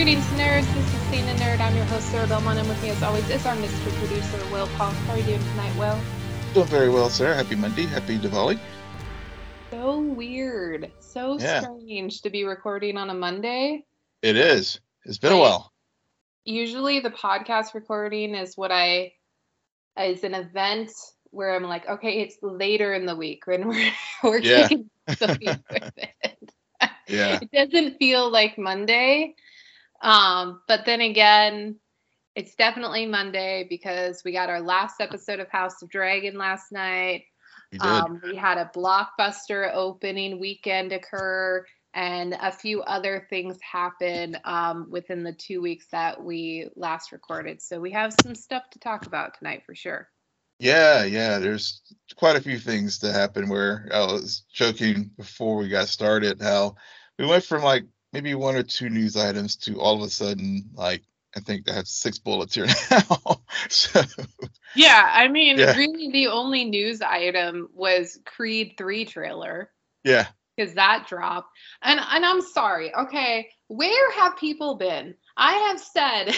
Greetings, nerds. This is Scene and Nerd. I'm your host, Sarah Belmont, and with me, as always, is our mystery Producer, Will Paul. How are you doing tonight, Will? Doing very well, Sarah. Happy Monday. Happy Diwali. So weird. So Yeah. strange to be recording on a Monday. It is. It's been a while. Usually, the podcast recording is what I is an event where I'm like, okay, it's later in the week when we're we're Yeah. kicking the with it. Yeah. it doesn't feel like Monday. Um, but then again, it's definitely Monday because we got our last episode of House of Dragon last night. Um, we had a blockbuster opening weekend occur, and a few other things happen um, within the two weeks that we last recorded. So we have some stuff to talk about tonight for sure. yeah, yeah. There's quite a few things that happen where I was joking before we got started how we went from like maybe one or two news items to all of a sudden like I think I have six bullets here now. so Yeah, I mean, Yeah. really, the only news item was Creed 3 trailer. yeah, because that dropped. And and I'm sorry. Okay, where have people been? I have said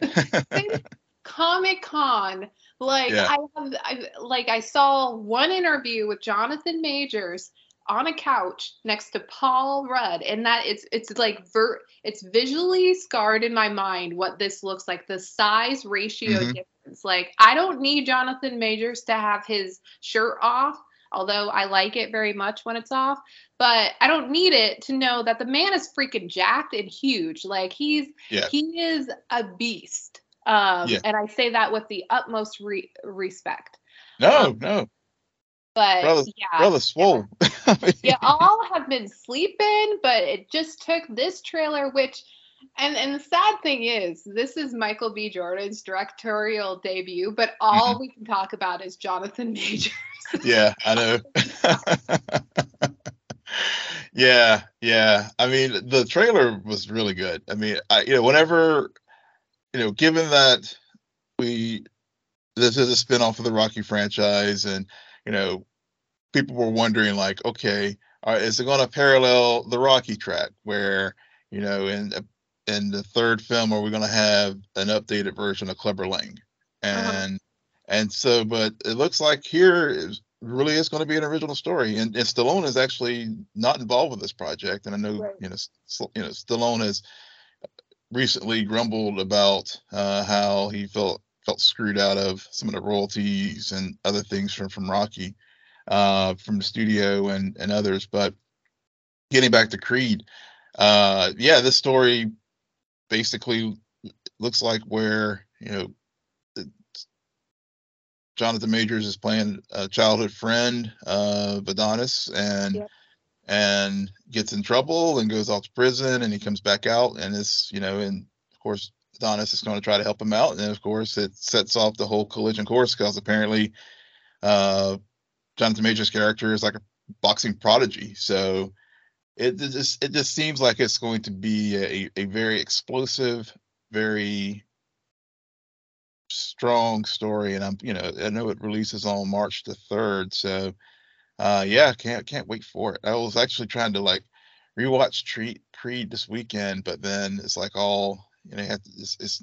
Comic Con, like Yeah. I have, I, like I saw one interview with Jonathan Majors on a couch next to Paul Rudd, and that it's it's like ver it's visually scarred in my mind what this looks like. The size ratio Mhm. difference. Like I don't need Jonathan Majors to have his shirt off although I like it very much when it's off. But I don't need it to know that the man is freaking jacked and huge. Like he's Yeah. he is a beast. Um, Yeah. and I say that with the utmost re- respect. no, no, But Brother- yeah, brother swole. I mean, yeah, all have been sleeping, but it just took this trailer, which and and the sad thing is, this is Michael B. Jordan's directorial debut, but all mm-hmm. we can talk about is Jonathan Major. yeah, I know. yeah, yeah. I mean, the trailer was really good. I mean, I you know, whenever you know, given that we this is a spin-off of the Rocky franchise and you know, people were wondering like, okay, right, is it going to parallel the Rocky track where, you know, in in the third film are we going to have an updated version of Clubber Lang? Uh-huh. And and so, but it looks like here is really is going to be an original story, and, and Stallone is actually not involved with this project. And I know Right. you know, you know, Stallone has recently grumbled about uh, how he felt felt screwed out of some of the royalties and other things from from Rocky, uh, from the studio and and others. But getting back to Creed, uh, yeah, this story basically looks like where you know Jonathan Majors is playing a childhood friend of Adonis and Yep. and gets in trouble and goes off to prison and he comes back out and is you know and of course Is going to try to help him out and of course it sets off the whole collision course because apparently uh Jonathan Majors character is like a boxing prodigy so it, it just it just seems like it's going to be a, a very explosive very strong story and i'm you know i know it releases on march the 3rd so uh yeah can't can't wait for it. I was actually trying to like rewatch treat creed this weekend but then it's like all you know you have to, it's, it's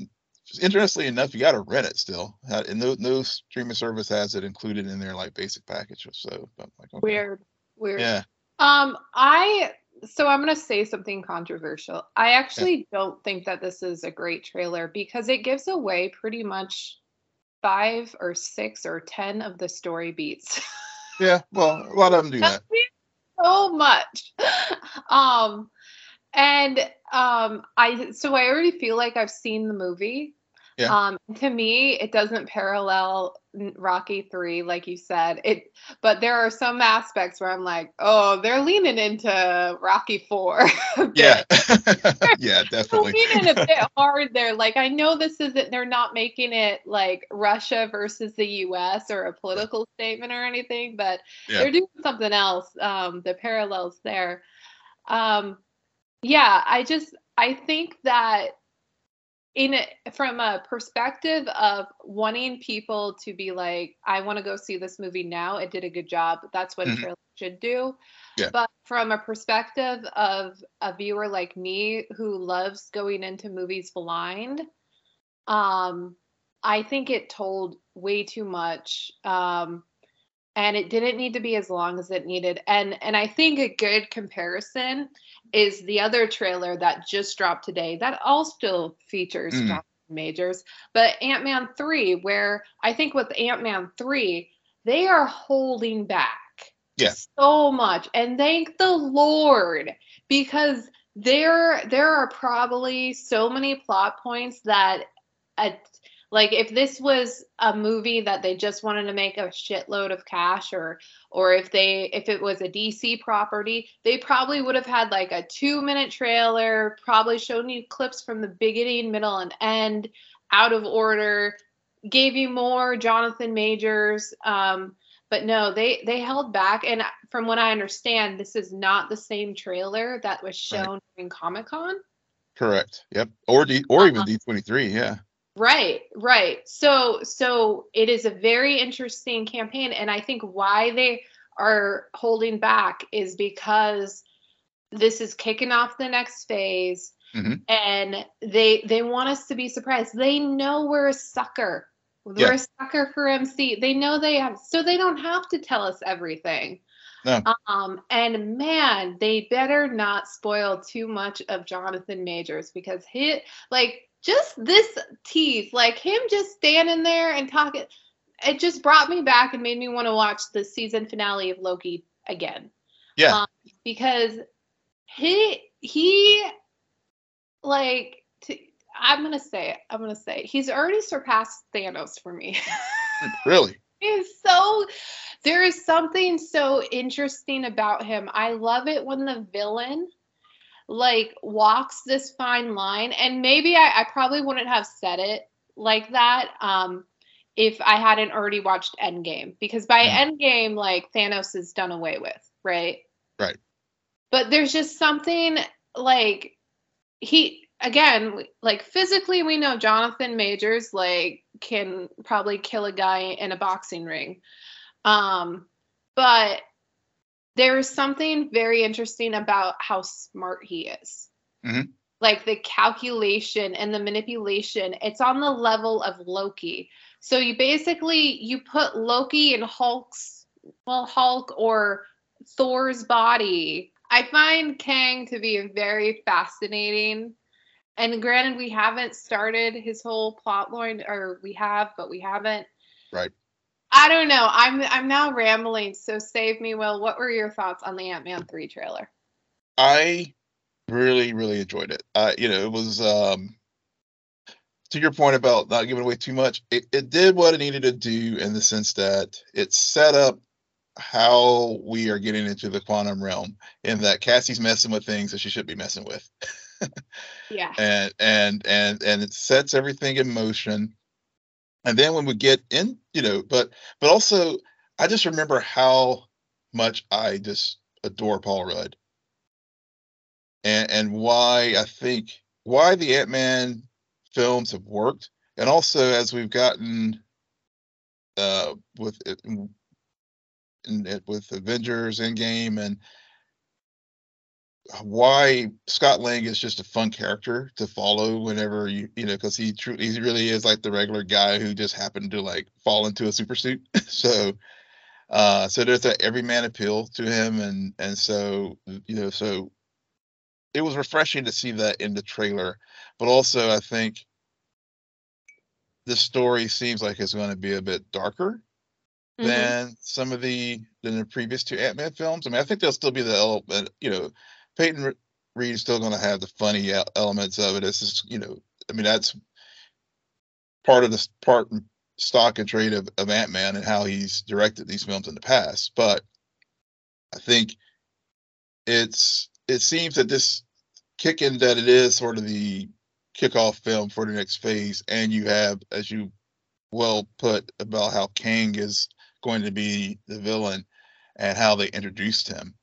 interestingly enough you got to rent it still and no, no streaming service has it included in their like basic package so but like okay. Weird, weird. yeah Um, I so I'm gonna say something controversial. I actually don't think that this is a great trailer because it gives away pretty much five or six or ten of the story beats. yeah well a lot of them do that so much. Um, and um, I so I already feel like I've seen the movie. Yeah. Um, to me, it doesn't parallel Rocky three, like you said. It, but there are some aspects where I'm like, oh, they're leaning into Rocky four. yeah yeah They're definitely leaning a bit hard there. Like I know this isn't. They're not making it like Russia versus the U.S. or a political statement or anything, but Yeah. they're doing something else. Um, the parallels there. Um, yeah, I just I think that in it from a perspective of wanting people to be like, I want to go see this movie now. It did a good job. That's what Mhm. trailers should do. Yeah. But from a perspective of a viewer like me who loves going into movies blind, um, I think it told way too much. Um, and it didn't need to be as long as it needed. And and I think a good comparison is the other trailer that just dropped today that also features Mm. Jonathan Majors, but Ant-Man 3 where I think with Ant-Man 3 they are holding back Yeah. so much and thank the Lord because there there are probably so many plot points that a, like if this was a movie that they just wanted to make a shitload of cash or or if they if it was a DC property, they probably would have had like a 2-minute trailer, probably shown you clips from the beginning, middle and end out of order, gave you more Jonathan Majors um but no, they they held back and from what I understand, this is not the same trailer that was Right. shown during Comic-Con. Correct. Yep. Or D or even Uh-huh. D twenty three. Yeah. Right, right. So so it is a very interesting campaign and I think why they are holding back is because this is kicking off the next phase Mhm. and they they want us to be surprised. They know we're a sucker. We're Yeah. a sucker for MC. They know they have so they don't have to tell us everything. No. Um and man, they better not spoil too much of Jonathan Majors because he like just this tease, like him just standing there and talking, it just brought me back and made me want to watch the season finale of Loki again. Yeah. Um, because he he like to, I'm gonna say it. I'm gonna say it. he's already surpassed Thanos for me. Really. He's so there is something so interesting about him. I love it when the villain like walks this fine line and maybe I, I probably wouldn't have said it like that um if I hadn't already watched Endgame because by Mhm. Endgame like Thanos is done away with, right? Right. But there's just something like he again like physically we know Jonathan Majors like can probably kill a guy in a boxing ring. Um but there is something very interesting about how smart he is. Mhm. Like the calculation and the manipulation, it's on the level of Loki. So you basically you put Loki in Hulk's well Hulk or Thor's body. I find Kang to be very fascinating and granted we haven't started his whole plot line or we have but we haven't Right. I don't know. I'm I'm now rambling, so save me, Will. What were your thoughts on the Ant Man three trailer? I really, really enjoyed it. Uh, you know, it was um to your point about not giving away too much, it, it did what it needed to do in the sense that it set up how we are getting into the quantum realm in that Cassie's messing with things that she should be messing with. Yeah. and and and and it sets everything in motion and then when we get in you know but but also i just remember how much i just adore paul rudd. And and why i think why the ant-man films have worked. And also as we've gotten uh with it in, in it with avengers endgame and why Scott Lang is just a fun character to follow whenever you you know because he truly he really is like the regular guy who just happened to like fall into a super suit so uh so there's that everyman appeal to him and and so you know so it was refreshing to see that in the trailer but also I think the story seems like it's going to be a bit darker Mhm. than some of the than the previous two Ant-Man films. I mean, I think there'll still be the element, you know, Peyton Re- Reed's still going to have the funny elements of it. It's just, you know, I mean, that's part of the part and stock and trade of, of Ant-Man and how he's directed these films in the past. But I think it's it seems that this kicking that it is sort of the kickoff film for the next phase, and you have, as you well put about how Kang is going to be the villain and how they introduced him.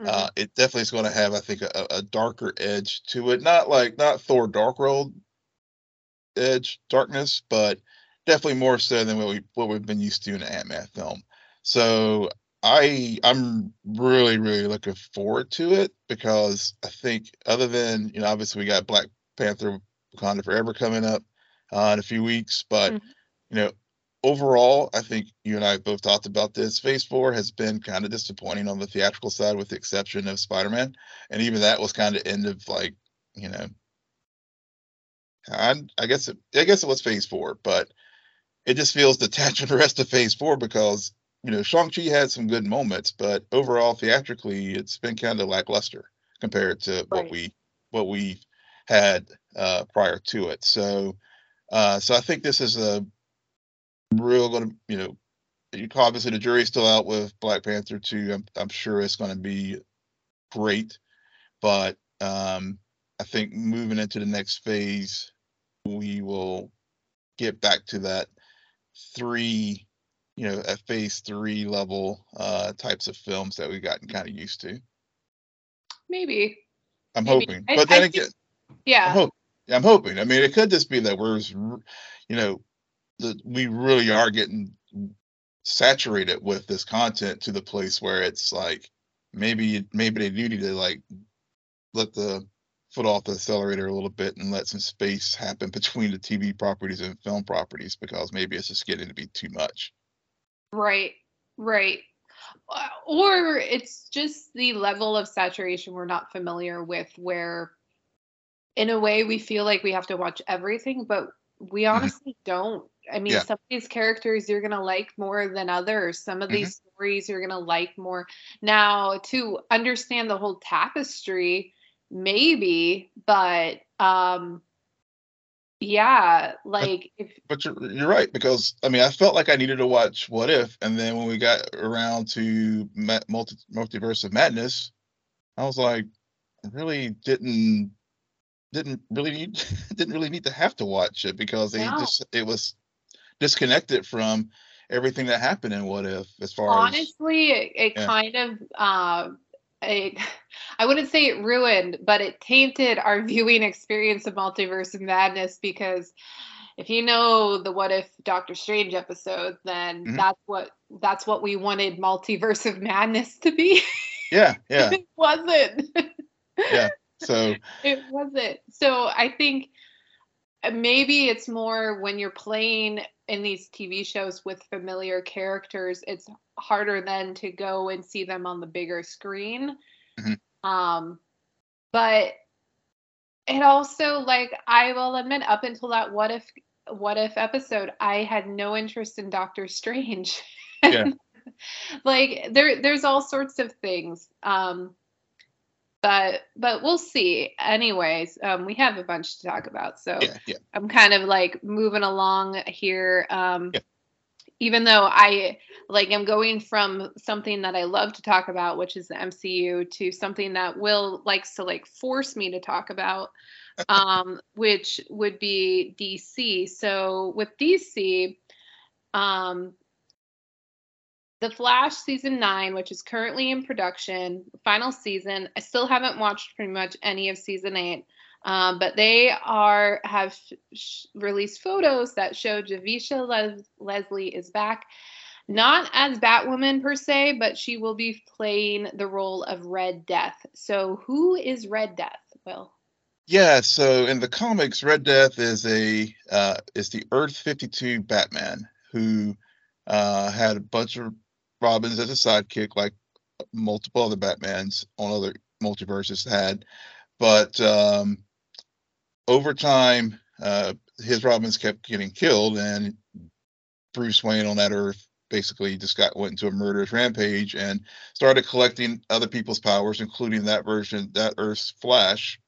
Mhm. Uh, it definitely is going to have, I think, a, a darker edge to it. Not like not Thor Dark World edge darkness, but definitely more so than what we what we've been used to in an Ant Man film. So I I'm really really looking forward to it because I think other than you know obviously we got Black Panther Wakanda Forever coming up uh, in a few weeks, but mm-hmm. you know overall I think you and I both talked about this. Phase Four has been kind of disappointing on the theatrical side, with the exception of Spider Man, and even that was kind of end of like you know. I, I guess it, I guess it was Phase Four, but it just feels detached from the rest of Phase Four because you know, Shang-Chi had some good moments, but overall theatrically it's been kind of lackluster compared to right. what we what we had uh, prior to it. So uh, so I think this is a real going to, you know, you, obviously the jury's still out with Black Panther 2. I'm, I'm sure it's going to be great, but um, I think moving into the next phase, we will get back to that three you know, at phase three level uh, types of films that we've gotten kind of used to. Maybe. I'm Maybe. hoping, but then I again, yeah, I'm, hope, I'm, hoping. I mean, it could just be that we're, you know, that we really are getting saturated with this content to the place where it's like maybe maybe they do need to like let the foot off the accelerator a little bit and let some space happen between the TV properties and film properties because maybe it's just getting to be too much. Right, right. Uh, or it's just the level of saturation we're not familiar with, where in a way we feel like we have to watch everything, but we mm-hmm. honestly don't. I mean, yeah. some of these characters you're gonna like more than others. Some of mm-hmm. these stories you're gonna like more. Now, to understand the whole tapestry, maybe, but um yeah, like if but you're you're right because I mean I felt like I needed to watch What If, and then when we got around to multi multiverse of madness, I was like, really didn't didn't really need didn't really need to have to watch it because they no. just it was disconnected from everything that happened in What If as far honestly, as honestly it, it yeah. kind of uh, it, I wouldn't say it ruined, but it tainted our viewing experience of Multiverse of Madness because if you know the what if Doctor Strange episode, then mm-hmm. that's what that's what we wanted Multiverse of Madness to be. Yeah, yeah. it wasn't. yeah. So it wasn't. So I think maybe it's more when you're playing in these TV shows with familiar characters, it's harder then to go and see them on the bigger screen. Mm-hmm. Um, but it also like I will admit, up until that what if what if episode, I had no interest in Doctor Strange. Yeah. like there there's all sorts of things. Um but but we'll see. Anyways, um, we have a bunch to talk about, so yeah, yeah. I'm kind of like moving along here. Um, yeah. Even though I like am going from something that I love to talk about, which is the MCU, to something that Will likes to like force me to talk about, um, which would be DC. So with DC, um, the Flash season nine, which is currently in production, final season. I still haven't watched pretty much any of season eight, um, but they are have sh- released photos that show Javicia Les- Leslie is back, not as Batwoman per se, but she will be playing the role of Red Death. So, who is Red Death? Will. Yeah, so in the comics, Red Death is a uh, is the Earth 52 Batman who uh, had a bunch of Robins as a sidekick, like multiple other Batmans on other multiverses had. But um, over time, uh, his Robins kept getting killed, and Bruce Wayne on that Earth basically just got went into a murderous rampage and started collecting other people's powers, including that version, that Earth's Flash,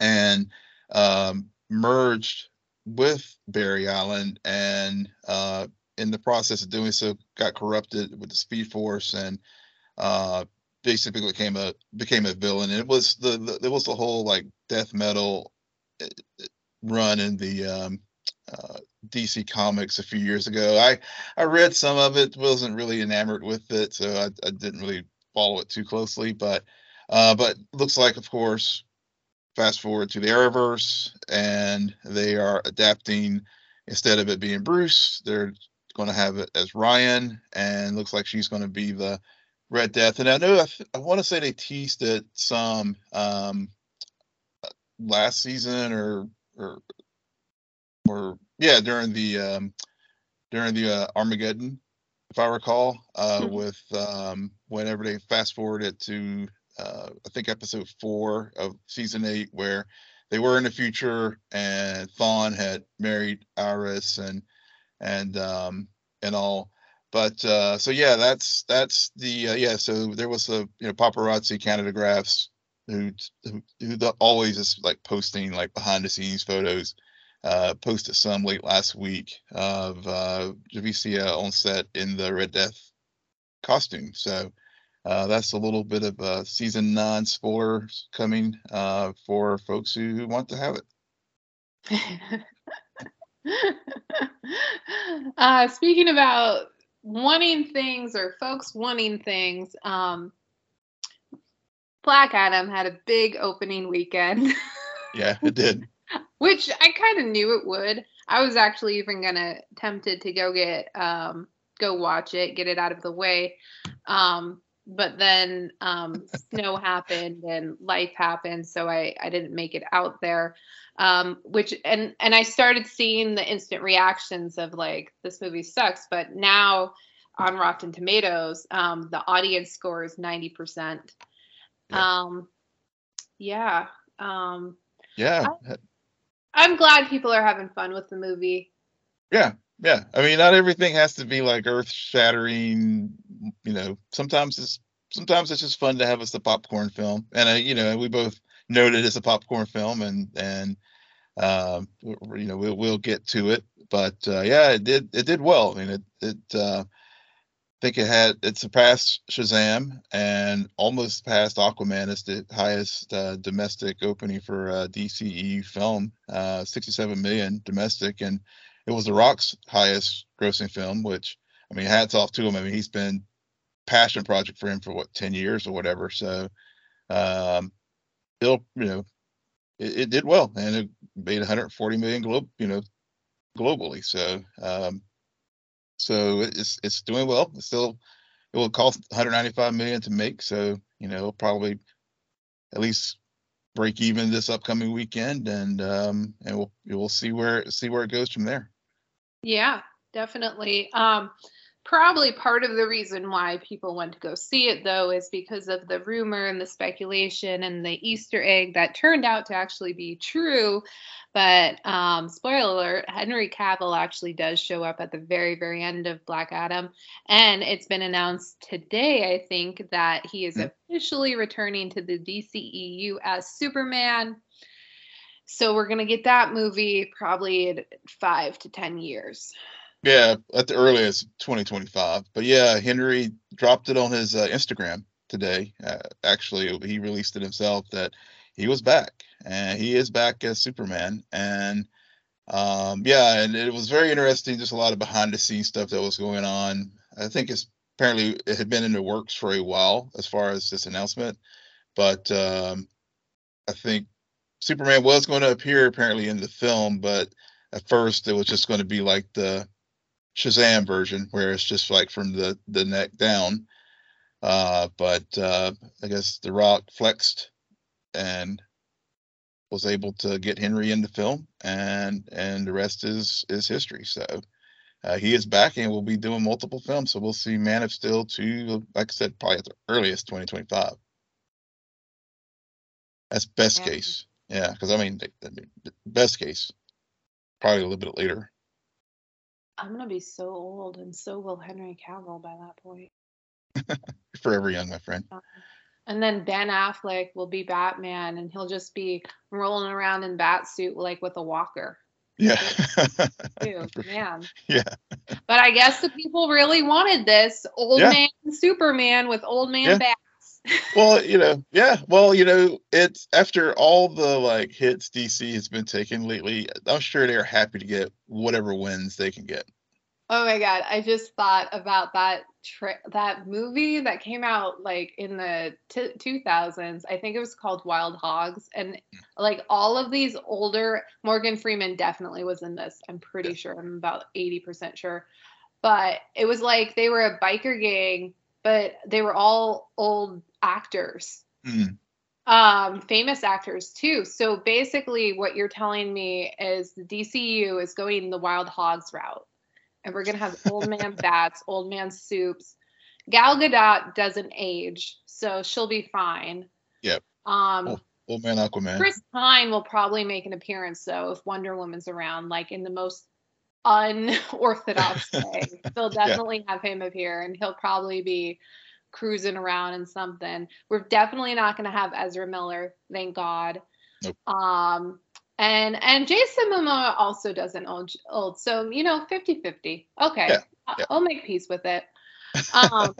and um, merged with Barry Allen and uh, in the process of doing so got corrupted with the speed force and uh basically became a became a villain and it was the, the it was the whole like death metal eh, eh, run in the um uh, DC Comics a few years ago. I I read some of it, wasn't really enamored with it, so I, I didn't really follow it too closely. But uh, but looks like, of course, fast forward to the Arrowverse, and they are adapting instead of it being Bruce, they're going to have it as Ryan, and looks like she's going to be the Red Death. And I know I, th- I want to say they teased it some um, last season or or or yeah during the um, during the uh, Armageddon, if I recall, uh, mm-hmm. with um, whenever they fast forwarded to uh, I think episode four of season eight, where they were in the future and Thawne had married Iris and and um, and all. But uh, so yeah, that's that's the uh, yeah. So there was a you know paparazzi Canadagraphs who who, who always is like posting like behind the scenes photos. Uh, posted some late last week of uh, Javicia on set in the Red Death costume. So uh, that's a little bit of a season nine spoilers coming uh, for folks who, who want to have it. uh, speaking about wanting things or folks wanting things, um, Black Adam had a big opening weekend. yeah, it did. Which I kind of knew it would. I was actually even gonna tempted to go get um, go watch it, get it out of the way. Um, but then um, snow happened and life happened, so I I didn't make it out there. Um, which and and I started seeing the instant reactions of like this movie sucks, but now on Rotten Tomatoes, um, the audience score is ninety percent. Yeah. Um, yeah. Um, yeah. I, I'm glad people are having fun with the movie. Yeah, yeah. I mean, not everything has to be like earth shattering. You know, sometimes it's sometimes it's just fun to have us a popcorn film, and uh, you know, we both noted it's a popcorn film, and and um, you know, we'll we'll get to it. But uh, yeah, it did it did well. I mean, it it. Uh, I think it had it surpassed Shazam and almost passed Aquaman as the highest uh, domestic opening for a DCE film, uh, 67 million domestic, and it was The Rock's highest grossing film, which I mean, hats off to him. I mean, he's been passion project for him for what 10 years or whatever. So, um, Bill, you know, it, it did well and it made 140 million globe, you know, globally. So, um, so it's it's doing well. It's still it will cost 195 million to make. So you know, it'll probably at least break even this upcoming weekend, and um, and we'll we'll see where see where it goes from there. Yeah, definitely. Um, probably part of the reason why people went to go see it though is because of the rumor and the speculation and the easter egg that turned out to actually be true. But um, spoiler alert henry cavill actually does show up at the very very end of black adam. And it's been announced today i think that he is mm-hmm. officially returning to the dceu as superman. So we're going to get that movie probably in five to ten years yeah, at the earliest 2025. But yeah, Henry dropped it on his uh, Instagram today. Uh, actually, he released it himself that he was back and he is back as Superman. And um, yeah, and it was very interesting. Just a lot of behind the scenes stuff that was going on. I think it's apparently it had been in the works for a while as far as this announcement, but um, I think Superman was going to appear apparently in the film, but at first it was just going to be like the Shazam version where it's just like from the the neck down. Uh, but uh, I guess The Rock flexed and was able to get Henry in the film, and and the rest is is history. So uh, he is back and will be doing multiple films. So we'll see Man of Steel two, like I said, probably at the earliest 2025. That's best yeah. case, yeah. Because I mean, best case, probably a little bit later. I'm gonna be so old, and so will Henry Cavill by that point. Forever young, my friend. Um, and then Ben Affleck will be Batman, and he'll just be rolling around in bat suit like with a walker. Yeah. man. Yeah. But I guess the people really wanted this old yeah. man Superman with old man yeah. bats well, you know, yeah. Well, you know, it's after all the like hits DC has been taking lately. I'm sure they're happy to get whatever wins they can get. Oh my god, I just thought about that tri- that movie that came out like in the t- 2000s. I think it was called Wild Hogs and like all of these older Morgan Freeman definitely was in this. I'm pretty sure. I'm about 80% sure. But it was like they were a biker gang, but they were all old actors. Mm. Um famous actors too. So basically what you're telling me is the DCU is going the Wild Hogs route and we're gonna have old man bats, old man soups. Gal Gadot doesn't age, so she'll be fine. Yep. Um, Oh, Old man Aquaman. Chris Pine will probably make an appearance though if Wonder Woman's around, like in the most unorthodox way. They'll Yeah. definitely have him appear, and he'll probably be cruising around in something. We're definitely not going to have Ezra Miller, thank God. Nope. Um, and and Jason Momoa also doesn't old, old so you know 50-50. Okay, Yeah, yeah. I'll make peace with it. Um,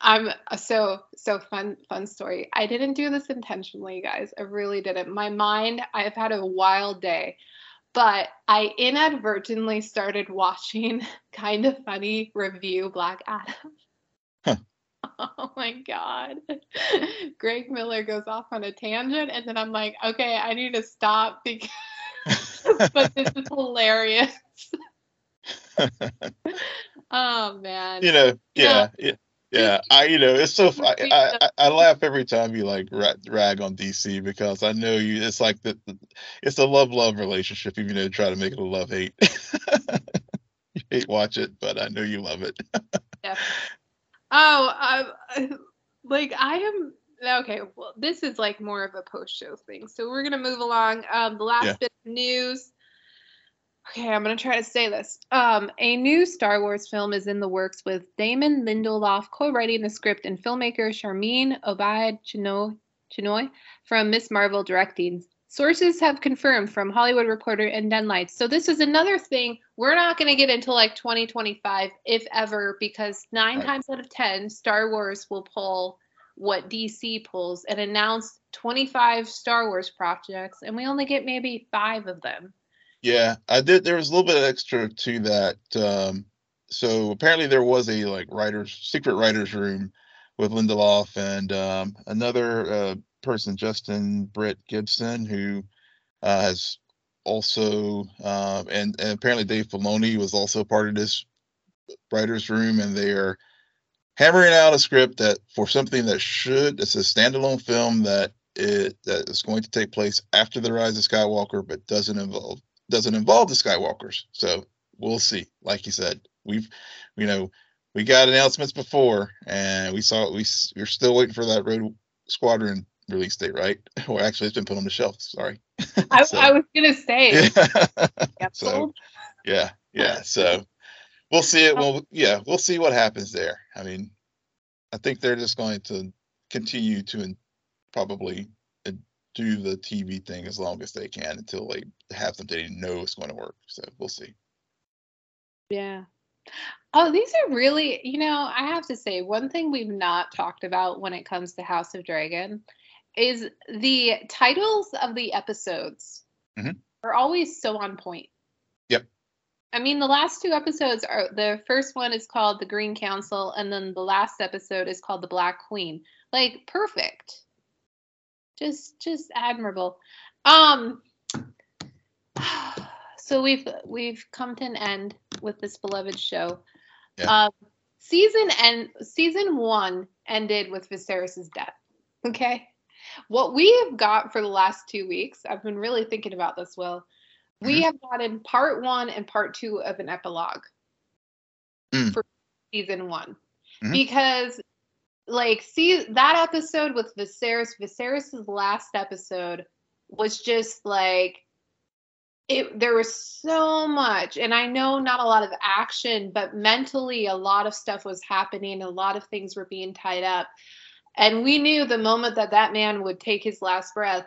I'm so so fun fun story. I didn't do this intentionally, guys. I really didn't. My mind, I've had a wild day. But I inadvertently started watching kind of funny review Black Adam. Huh. Oh my god. Greg Miller goes off on a tangent and then I'm like, okay, I need to stop because but this is hilarious. oh man. you know, Yeah. yeah, yeah, yeah. I, you know, it's so. I, I, I, laugh every time you like rag on DC because I know you. It's like the, the it's a love love relationship, even though you try to make it a love hate. you hate watch it, but I know you love it. yeah. Oh, I, like I am okay. Well, this is like more of a post-show thing, so we're gonna move along. Um, the last Yeah. bit of news. Okay, I'm gonna try to say this. Um, a new Star Wars film is in the works with Damon Lindelof co-writing the script and filmmaker Sharmeen Obaid Chinoy, Chinoy from Miss Marvel directing. Sources have confirmed from Hollywood Reporter and Denlights. So this is another thing we're not going to get into like 2025, if ever, because nine Right. times out of 10, Star Wars will pull what DC pulls and announce 25 Star Wars projects, and we only get maybe five of them. Yeah, I did. There was a little bit extra to that. Um, so apparently there was a like writers secret writers room with Lindelof and um, another uh, person, Justin Britt Gibson, who uh, has also uh, and, and apparently Dave Filoni was also part of this writers room, and they are hammering out a script that for something that should it's a standalone film that it that is going to take place after the rise of Skywalker, but doesn't involve doesn't involve the Skywalkers. So we'll see. Like you said, we've you know we got announcements before, and we saw we we're still waiting for that Rogue Squadron release date, right? Well, actually, it's been put on the shelf. Sorry. I, So- I was going to say, Yeah. so yeah, yeah. So we'll see it. Well, yeah, we'll see what happens there. I mean, I think they're just going to continue to in- probably do the TV thing as long as they can until they have something they know it's going to work. So we'll see. Yeah. Oh, these are really, you know, I have to say, one thing we've not talked about when it comes to House of Dragon is the titles of the episodes Mhm. are always so on point. Yep. I mean, the last two episodes are the first one is called The Green Council, and then the last episode is called The Black Queen. Like, perfect. Just, just admirable. Um, so we've we've come to an end with this beloved show. Yeah. Um, season and season one ended with Viserys' death. Okay, what we have got for the last two weeks, I've been really thinking about this. Will we Mhm. have gotten part one and part two of an epilogue Mm. for season one Mhm. because like see that episode with Viserys Viserys' last episode was just like it there was so much. And I know not a lot of action but mentally a lot of stuff was happening. A lot of things were being tied up. And we knew the moment that that man would take his last breath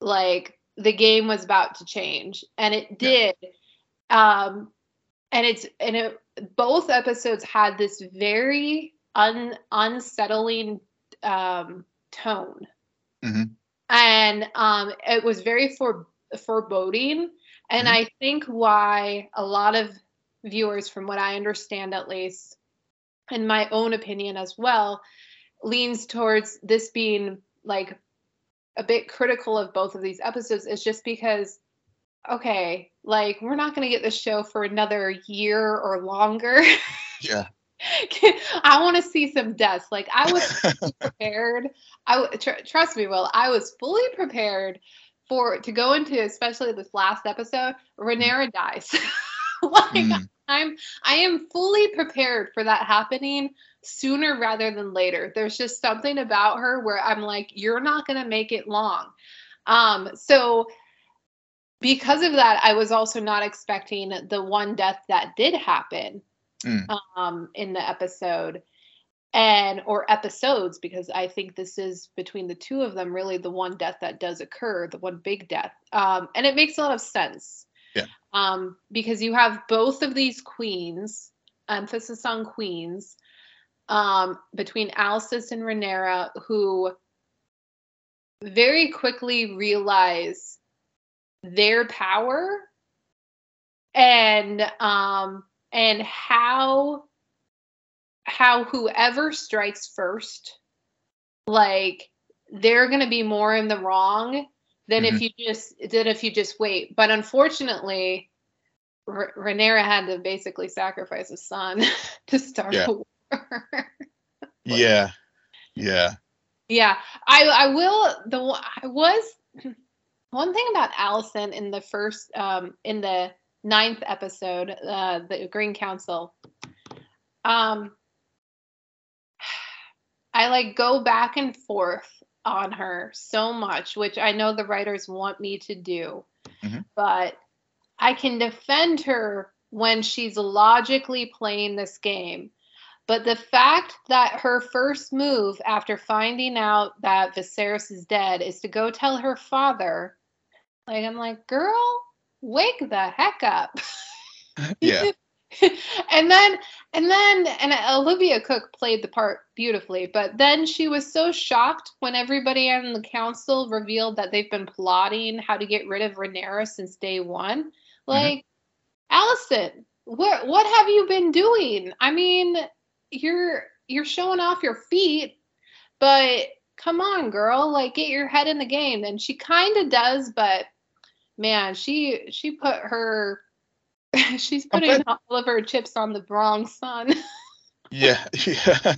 like the game was about to change. And it did. Um and it's and it both episodes had this very un, unsettling um, tone, Mhm. and um, it was very for, foreboding. And Mhm. I think why a lot of viewers, from what I understand at least, and my own opinion as well, leans towards this being like a bit critical of both of these episodes is just because okay, like we're not going to get this show for another year or longer. Yeah. I want to see some deaths. Like I was prepared. I tr- trust me, Will. I was fully prepared for to go into, especially this last episode. Rhaenyra dies. like mm. I'm, I am fully prepared for that happening sooner rather than later. There's just something about her where I'm like, you're not gonna make it long. Um, so because of that, I was also not expecting the one death that did happen mm. um, in the episode and or episodes because I think this is between the two of them really the one death that does occur, the one big death. Um, and it makes a lot of sense. Yeah. Um, because you have both of these queens, emphasis on queens, um, between Alicent and Rhaenyra who very quickly realize their power and um and how how whoever strikes first like they're going to be more in the wrong than mm-hmm. if you just than if you just wait but unfortunately R- Rhaenyra had to basically sacrifice a son to start yeah. a war. yeah. Yeah. Yeah. I I will the I was one thing about Alicent in the first um in the ninth episode, uh the Green Council. Um I like go back and forth on her so much, which I know the writers want me to do. Mm-hmm. But I can defend her when she's logically playing this game. But the fact that her first move after finding out that Viserys is dead is to go tell her father, like I'm like, girl, wake the heck up. yeah. and then and then and Olivia Cooke played the part beautifully, but then she was so shocked when everybody on the council revealed that they've been plotting how to get rid of Rhaenyra since day one. Mm-hmm. Like, mm-hmm. Alicent, what what have you been doing? I mean, you're you're showing off your feet, but come on, girl, like get your head in the game. And she kind of does, but man, she she put her she's putting all of her chips on the wrong son. yeah, yeah.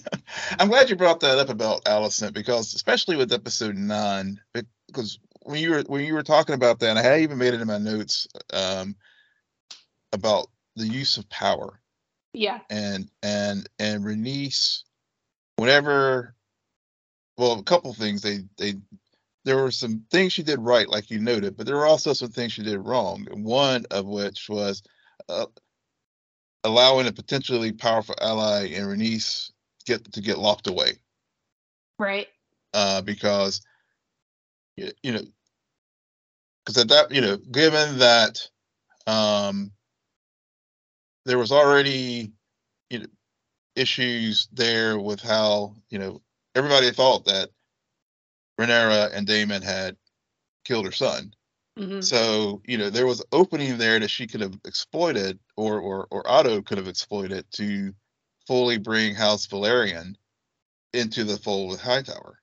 I'm glad you brought that up about Alicent because especially with episode nine, because when you were when you were talking about that, I had even made it in my notes um, about the use of power yeah. And and and Rhaenys, whenever, well, a couple things they they there were some things she did right, like you noted, but there were also some things she did wrong. One of which was uh, allowing a potentially powerful ally in Rhaenys get to get locked away. Right. Uh, because you know, because at that, you know, given that um, there was already you know issues there with how you know everybody thought that Rhaenyra and Daemon had killed her son. Mm-hmm. So you know there was opening there that she could have exploited, or or or Otto could have exploited to fully bring House Velaryon into the fold with Hightower.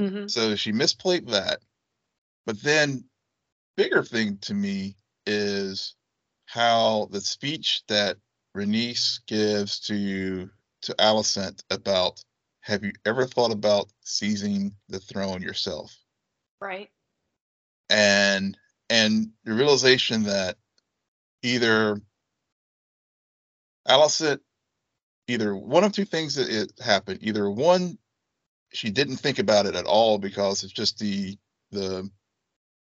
Mm-hmm. So she misplayed that. But then, bigger thing to me is how the speech that Rhaenys gives to to Alicent about have you ever thought about seizing the throne yourself? Right. And and the realization that either Alicent either one of two things that it happened. Either one, she didn't think about it at all because it's just the the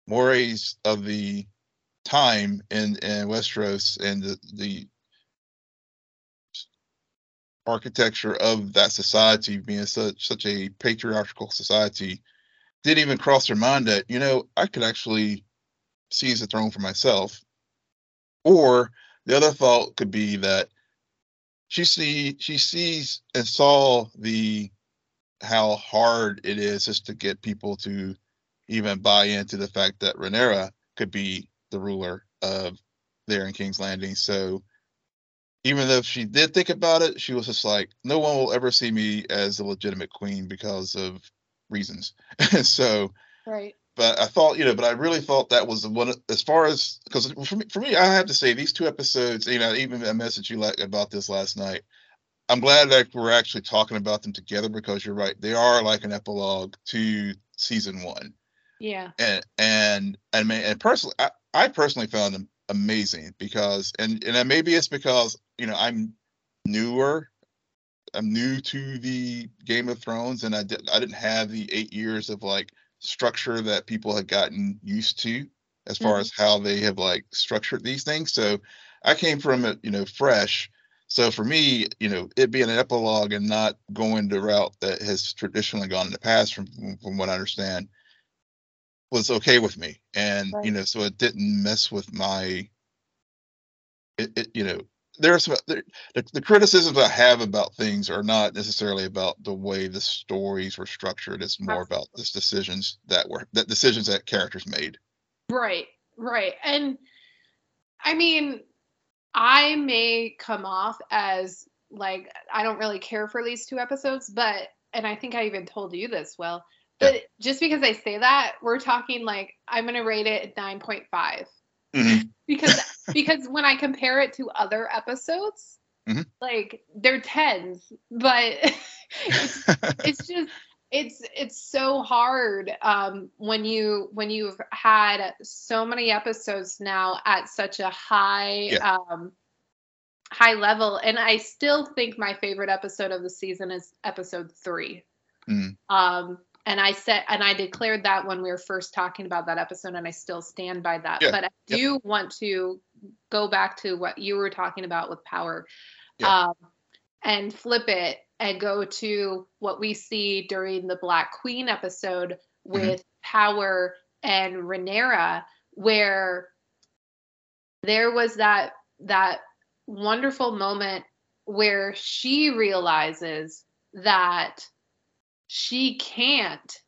mores of the time in, in Westeros and the, the architecture of that society being such such a patriarchal society didn't even cross their mind that you know I could actually seize the throne for myself. Or the other thought could be that she see she sees and saw the how hard it is just to get people to even buy into the fact that Rhaenyra could be the ruler of there in King's Landing. So even though she did think about it, she was just like, no one will ever see me as a legitimate queen because of reasons. so, right. But I thought, you know, but I really thought that was one as far as because for me, for me, I have to say these two episodes, you know, even a message you like about this last night. I'm glad that we're actually talking about them together because you're right. They are like an epilogue to season one. Yeah. And and and and personally, I, I personally found them amazing because and and maybe it's because you know I'm newer. I'm new to the Game of Thrones, and I did I didn't have the eight years of like structure that people had gotten used to as far mm-hmm. as how they have like structured these things. So I came from it, you know, fresh. So for me, you know, it being an epilogue and not going the route that has traditionally gone in the past, from from what I understand, was okay with me. And right. you know, so it didn't mess with my. It, it you know, there are some the, the criticisms I have about things are not necessarily about the way the stories were structured. It's more about the decisions that were that decisions that characters made. Right, right, and I mean, I may come off as like I don't really care for these two episodes, but and I think I even told you this, well, but yeah. just because I say that, we're talking like I'm gonna rate it nine point five. Mm-hmm. because because when I compare it to other episodes, mm-hmm. like they're tens, but it's, it's just it's it's so hard um, when you when you've had so many episodes now at such a high yeah. um, high level, and I still think my favorite episode of the season is episode three. Mm. Um, and I said, and I declared that when we were first talking about that episode, and I still stand by that. Yeah. But I do yep. want to go back to what you were talking about with power, yeah. um, and flip it and go to what we see during the Black Queen episode mm-hmm. with mm-hmm. Power and Rhaenyra, where there was that that wonderful moment where she realizes that she can't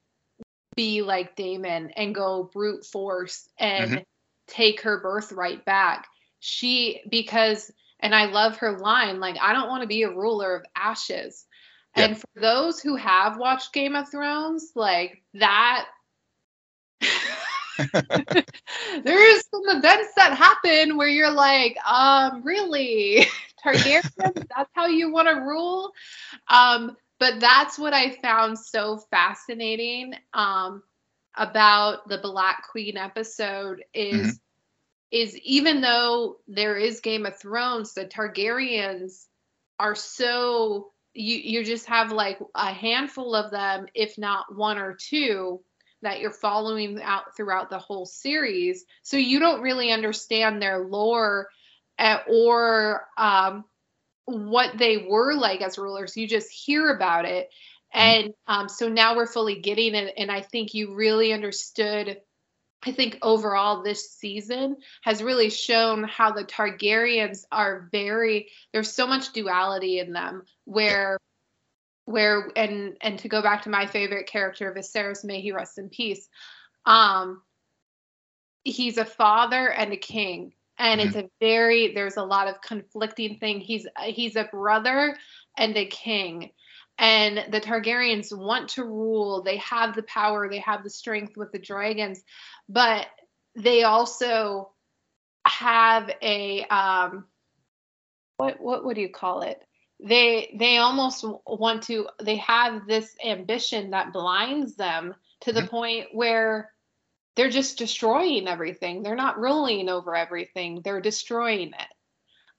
be like Daemon and go brute force and mm-hmm. take her birthright back. She because and I love her line like I don't want to be a ruler of ashes. Yeah. And for those who have watched Game of Thrones, like that there is some events that happen where you're like, um, really? Targaryen, that's how you want to rule? Um, but that's what I found so fascinating um, about the Black Queen episode is mm-hmm. is even though there is Game of Thrones, the Targaryens are so you you just have like a handful of them, if not one or two, that you're following out throughout the whole series. So you don't really understand their lore at, eh, or um, what they were like as rulers. You just hear about it. Mm-hmm. And um, so now we're fully getting it. And I think you really understood. I think overall this season has really shown how the Targaryens are very, there's so much duality in them where where and and to go back to my favorite character Viserys may he rest in peace um he's a father and a king and mm-hmm. it's a very there's a lot of conflicting thing. He's he's a brother and a king. And the targaryens want to rule. They have the power. They have the strength with the dragons. But they also have a um what what would you call it? They they almost want to they have this ambition that blinds them to the mm-hmm. point where they're just destroying everything. They're not ruling over everything. They're destroying it.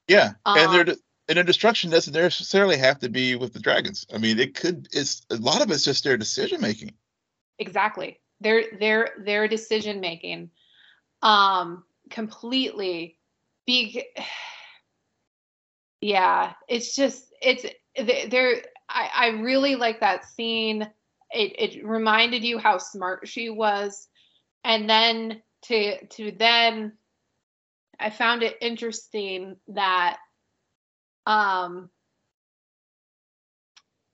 Yeah, um, and they're and the destruction doesn't necessarily have to be with the dragons. I mean, it could. It's a lot of it's just their decision making. Exactly. Their their their decision making, um, completely. Big. Yeah, it's just it's they there. I I really like that scene. It it reminded you how smart she was and then to to then I found it interesting that um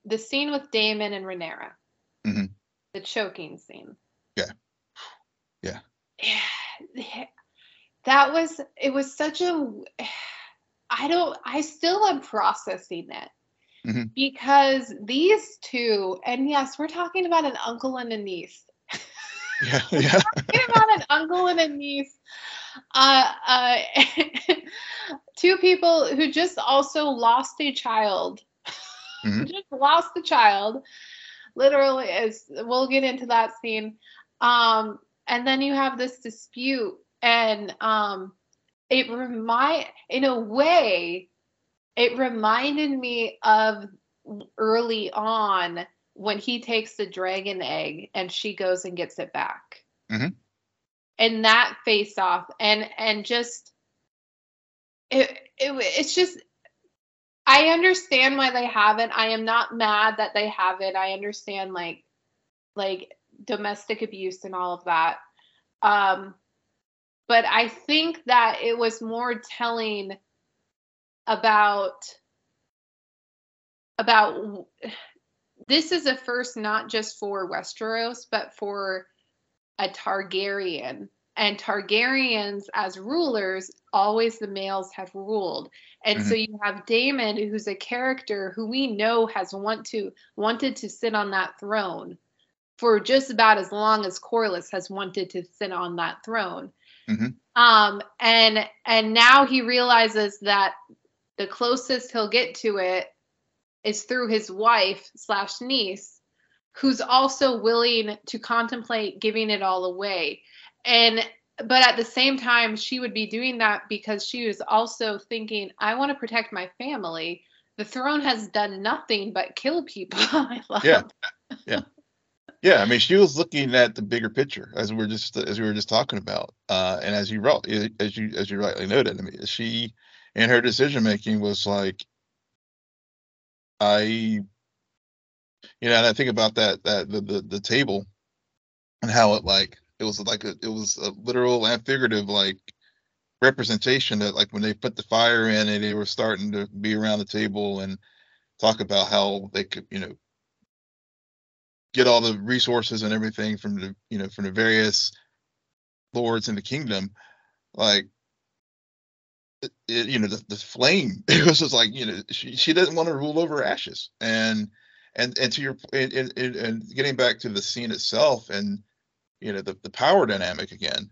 the scene with Daemon and Rhaenyra, mm-hmm. the choking scene. Yeah. Yeah. Yeah. That was it was such a I don't I still am processing it. Mhm. Because these two, and yes, we're talking about an uncle and a niece. Yeah, yeah. talking about an uncle and a niece. Uh, uh, two people who just also lost a child. Mhm. just lost a child. Literally, as we'll get into that scene. Um, and then you have this dispute, and um, it remind in a way, it reminded me of early on when he takes the dragon egg and she goes and gets it back. Mhm. And that face off and and just it, it it's just I understand why they have it. I am not mad that they have it. I understand like like domestic abuse and all of that. Um but I think that it was more telling about about this is a first not just for Westeros, but for a Targaryen. And Targaryens, as rulers, always the males have ruled. And so you have Daemon, who's a character who we know has want to wanted to sit on that throne for just about as long as Corlys has wanted to sit on that throne. Mhm. Um, and and now he realizes that the closest he'll get to it is through his wife slash niece who's also willing to contemplate giving it all away and but at the same time she would be doing that because she was also thinking i want to protect my family the throne has done nothing but kill people I love. Yeah. Yeah, I mean, she was looking at the bigger picture as we were just as we were just talking about, uh, and as you wrote, as you as you rightly noted, I mean, she in her decision making was like, I, you know, and I think about that that the the, the table, and how it like it was like a, it was a literal and figurative like representation that like when they put the fire in and they were starting to be around the table and talk about how they could you know get all the resources and everything from the you know from the various lords in the kingdom like it, you know the, the flame. It was just like you know she, she doesn't want to rule over ashes. And and and to your and, and, and- and getting back to the scene itself and you know the, the power dynamic again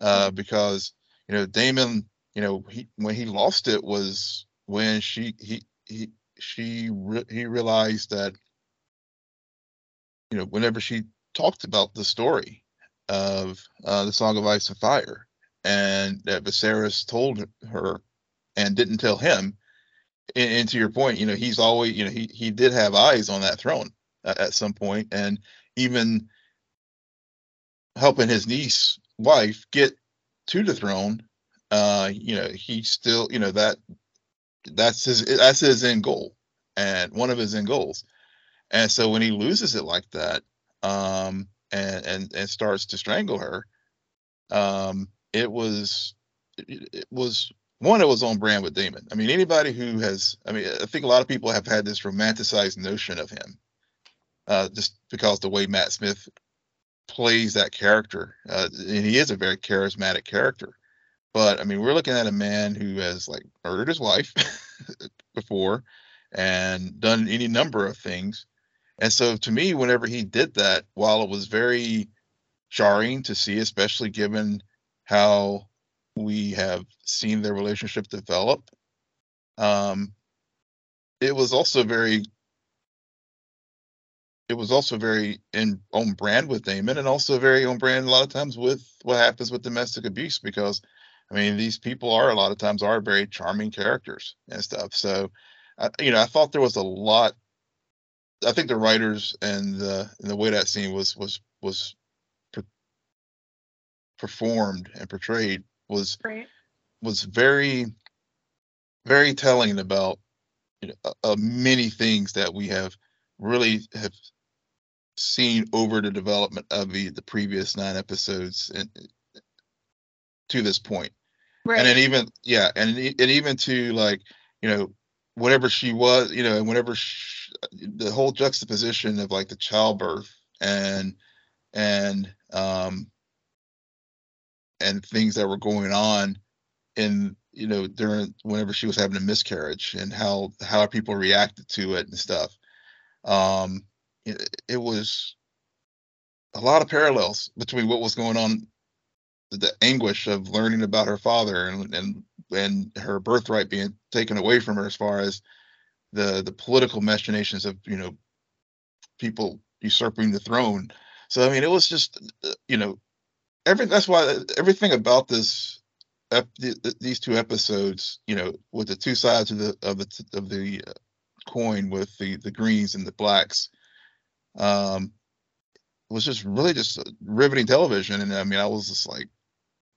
uh because you know daemon you know he when he lost it was when she he he she re- he realized that you know, whenever she talked about the story of uh, the Song of Ice and Fire, and that Viserys told her and didn't tell him. And, and to your point, you know, he's always, you know, he he did have eyes on that throne at, at some point, and even helping his niece wife get to the throne. Uh, you know, he still, you know, that that's his that's his end goal, and one of his end goals. And so when he loses it like that, um, and and and starts to strangle her, um, it was it, was one. It was on brand with Daemon. I mean, anybody who has, I mean, I think a lot of people have had this romanticized notion of him, uh, just because the way Matt Smith plays that character, uh, and he is a very charismatic character. But I mean, we're looking at a man who has like murdered his wife before and done any number of things. And so to me, whenever he did that, while it was very jarring to see, especially given how we have seen their relationship develop, um, it was also very it was also very in on brand with Daemon and also very on brand a lot of times with what happens with domestic abuse because I mean these people are a lot of times are very charming characters and stuff. So I, you know I thought there was a lot I think the writers and the and the way that scene was was was performed and portrayed was Right. was very very telling about you know uh, many things that we have really have seen over the development of the the previous nine episodes and to this point Right. and then even yeah and and even to like you know whatever she was you know and whenever sh the whole juxtaposition of like the childbirth and and um and things that were going on in you know during whenever she was having a miscarriage and how how people reacted to it and stuff. Um it, it was a lot of parallels between what was going on the anguish of learning about her father and and and her birthright being taken away from her as far as the the political machinations of you know people usurping the throne. So i mean it was just uh, you know every that's why everything about this ep, these two episodes you know with the two sides of the of the of the uh, coin with the the greens and the blacks um was just really just riveting television and i mean i was just like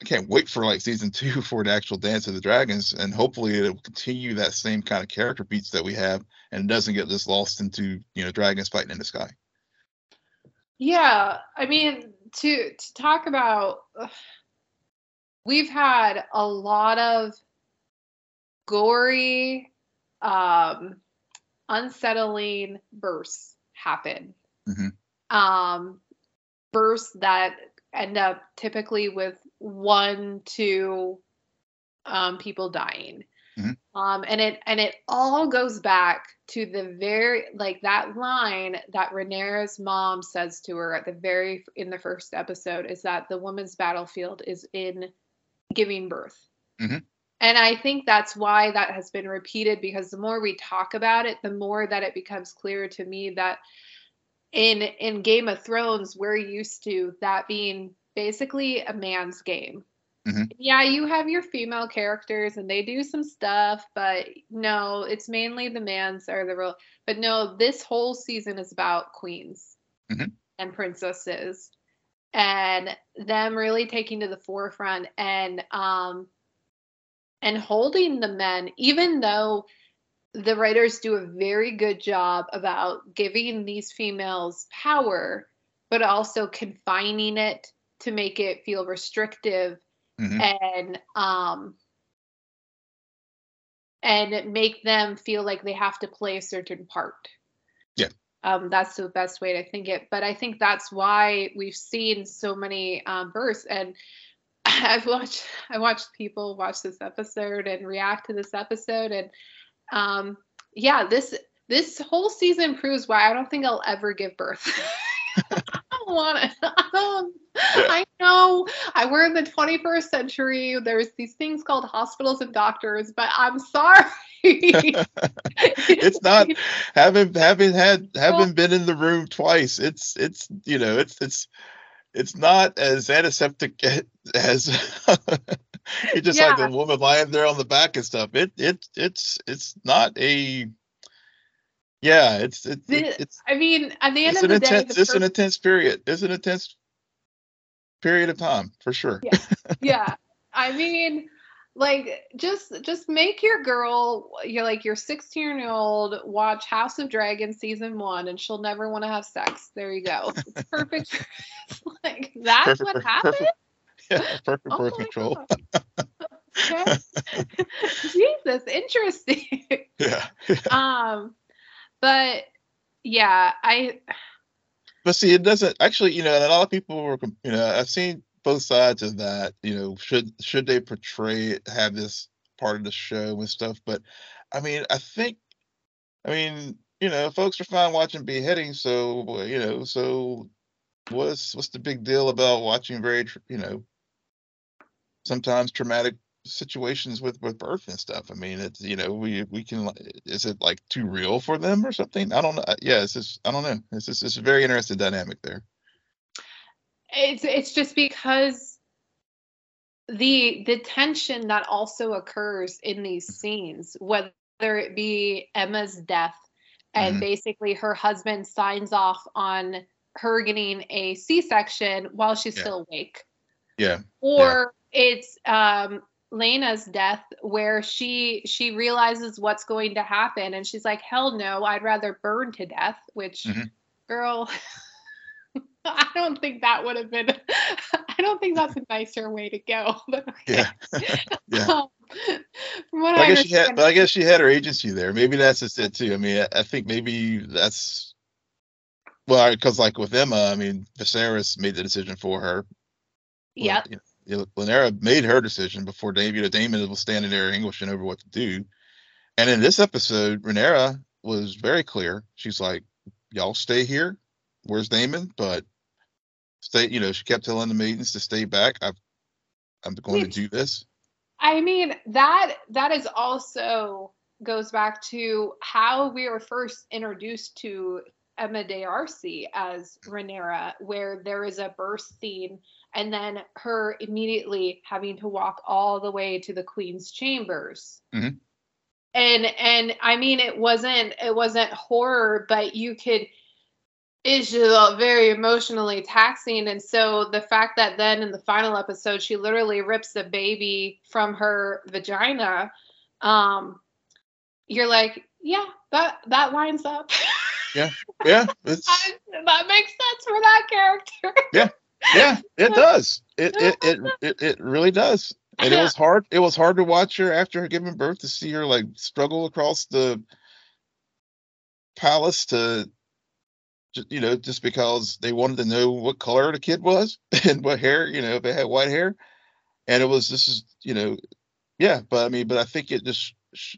I can't wait for like season two for the actual Dance of the Dragons, and hopefully it'll continue that same kind of character beats that we have, and it doesn't get just lost into you know dragons fighting in the sky. Yeah, I mean to to talk about, we've had a lot of gory, um, unsettling bursts happen. Mm-hmm. Um, bursts that end up typically with one, two um, people dying. Um, and it and it all goes back to the very like that line that Rhaenyra's mom says to her at the very in the first episode is that the woman's battlefield is in giving birth. Mm-hmm. And I think that's why that has been repeated because the more we talk about it, the more that it becomes clear to me that in in Game of Thrones, we're used to that being basically a man's game. Mm-hmm. Yeah, you have your female characters and they do some stuff, but no, it's mainly the man's are the real. But no, this whole season is about queens mm-hmm. and princesses and them really taking to the forefront and um and holding the men even though the writers do a very good job about giving these females power but also confining it to make it feel restrictive mm-hmm. and um and make them feel like they have to play a certain part. Yeah. Um, that's the best way to think it. But I think that's why we've seen so many um, bursts. And I've watched I watched people watch this episode and react to this episode. And um, yeah, this this whole season proves why I don't think I'll ever give birth. don't want it. I don't. Yeah. I know. I we're in the 21st century. There's these things called hospitals and doctors, but I'm sorry. it's not having having had having been in the room twice. It's it's you know it's it's it's not as antiseptic as you just yeah. like the woman lying there on the back and stuff. It it it's it's not a yeah, it's it's the, it's. I mean, at the end of the intense, day, the it's first, an intense period. It's an intense period of time for sure. Yeah, yeah. I mean, like just just make your girl you're like your 16 year old watch house of dragons season one and she'll never want to have sex there you go it's perfect like that's perfect, what happened perfect, yeah perfect oh birth control jesus interesting yeah, yeah. um but yeah, I. But see, it doesn't actually. You know, and a lot of people were. You know, I've seen both sides of that. You know, should should they portray have this part of the show and stuff? But I mean, I think. I mean, you know, folks are fine watching beheadings, so you know, so what's what's the big deal about watching very, you know, sometimes traumatic situations with with birth and stuff. I mean, it's you know we we can is it like too real for them or something? I don't know. Yeah, it's just I don't know. It's just it's a very interesting dynamic there. It's it's just because the the tension that also occurs in these mm-hmm. scenes, whether it be Aemma's death and mm-hmm. basically her husband signs off on her getting a C-section while she's yeah. still awake. Yeah. Or yeah. it's um Laena's death where she she realizes what's going to happen and she's like hell no I'd rather burn to death which mm-hmm. girl I don't think that would have been I don't think that's a nicer way to go but okay. yeah. Yeah. Um, what I, I, guess she had but I guess she had her agency there. Maybe that's just it too. I mean I, I think maybe that's well because like with Aemma, I mean Viserys made the decision for her. Yeah you know, Rhaenyra made her decision before know, Daemon was standing there anguishing over what to do. And in this episode, Rhaenyra was very clear. She's like, "Y'all stay here. Where's Daemon? But stay. You know, she kept telling the maidens to stay back. i I'm going to do this. I mean that that is also goes back to how we were first introduced to Emma D'Arcy as Rhaenyra, where there is a birth scene and then her immediately having to walk all the way to the queen's chambers. Mm-hmm. And and I mean it wasn't it wasn't horror, but you could it's just very emotionally taxing. And so the fact that then in the final episode she literally rips the baby from her vagina, um, you're like, yeah, that that lines up. Yeah, yeah, that makes sense for that character. yeah, yeah, it does. It it it it, it really does. And it was hard. It was hard to watch her after her giving birth to see her like struggle across the palace to you know, just because they wanted to know what color the kid was and what hair, you know, if it had white hair. And it was, this is, you know, yeah, but I mean, but I think it just,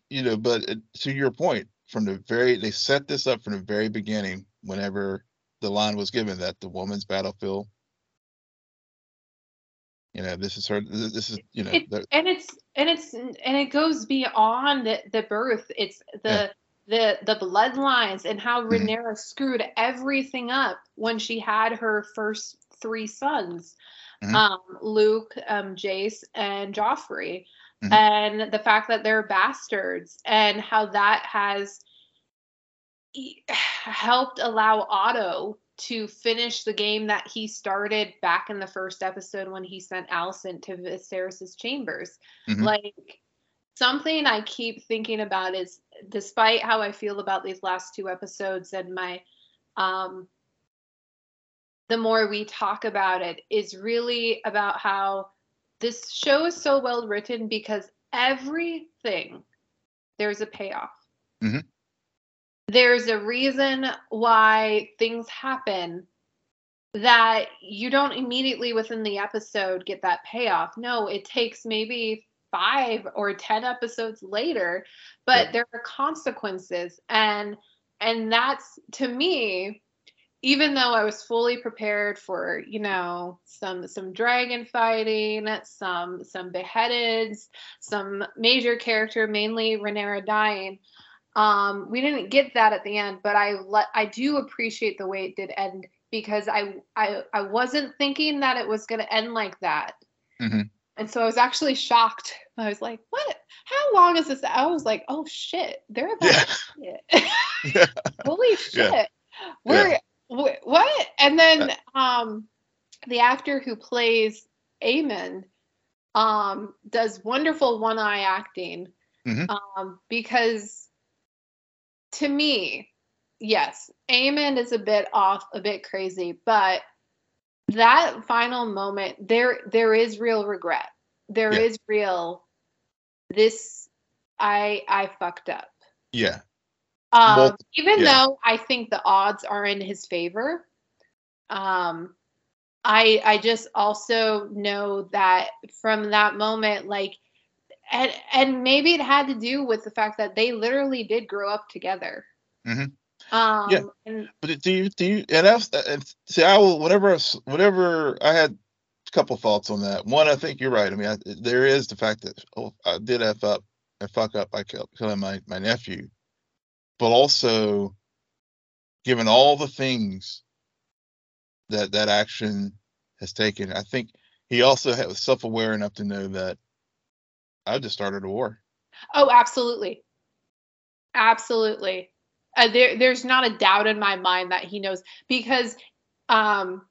you know, but it, to your point, from the very, they set this up from the very beginning, whenever the line was given that the woman's battlefield, you know, this is her, this is, you know, it, and it's, and it's, and it goes beyond the, the birth. It's the, yeah the the bloodlines and how mm-hmm. Screwed everything up when she had her first three sons, mm-hmm. um, Luke, um, Jace, and Joffrey, mm-hmm. and the fact that they're bastards and how that has helped allow Otto to finish the game that he started back in the first episode when he sent Alicent to Viserys's chambers. Mm-hmm. Like something I keep thinking about is despite how I feel about these last two episodes and my um the more we talk about it is really about how this show is so well written because everything there's a payoff. Mm-hmm. There's a reason why things happen that you don't immediately within the episode get that payoff. No, it takes maybe five or 10 episodes later but yeah. there are consequences and and that's to me even though i was fully prepared for you know some some dragon fighting some some beheadeds some major character mainly Rhaenyra dying um we didn't get that at the end but i let i do appreciate the way it did end because i i i wasn't thinking that it was going to end like that mm-hmm. And so I was actually shocked. I was like, what? How long is this? I was like, oh shit, they're about yeah. yeah. Holy shit. Yeah. We're, yeah. what? And then um, the actor who plays Aemond um, does wonderful one eye acting mm-hmm. um, because to me, yes, Aemond is a bit off, a bit crazy, but that final moment there there is real regret There yeah. is real this i i fucked up yeah um well, even yeah. though i think the odds are in his favor um i i just also know that from that moment like and and maybe it had to do with the fact that they literally did grow up together mm-hmm. Um, yeah, and, but do you do you and that's and see I will whenever whenever I had a couple thoughts on that. One, I think you're right. I mean, I, there is the fact that oh, I did f up and fuck up by killing my my nephew, but also given all the things that that action has taken, I think he also was self aware enough to know that I just started a war. Oh, absolutely, absolutely uh, there, there's not a doubt in my mind that he knows because um,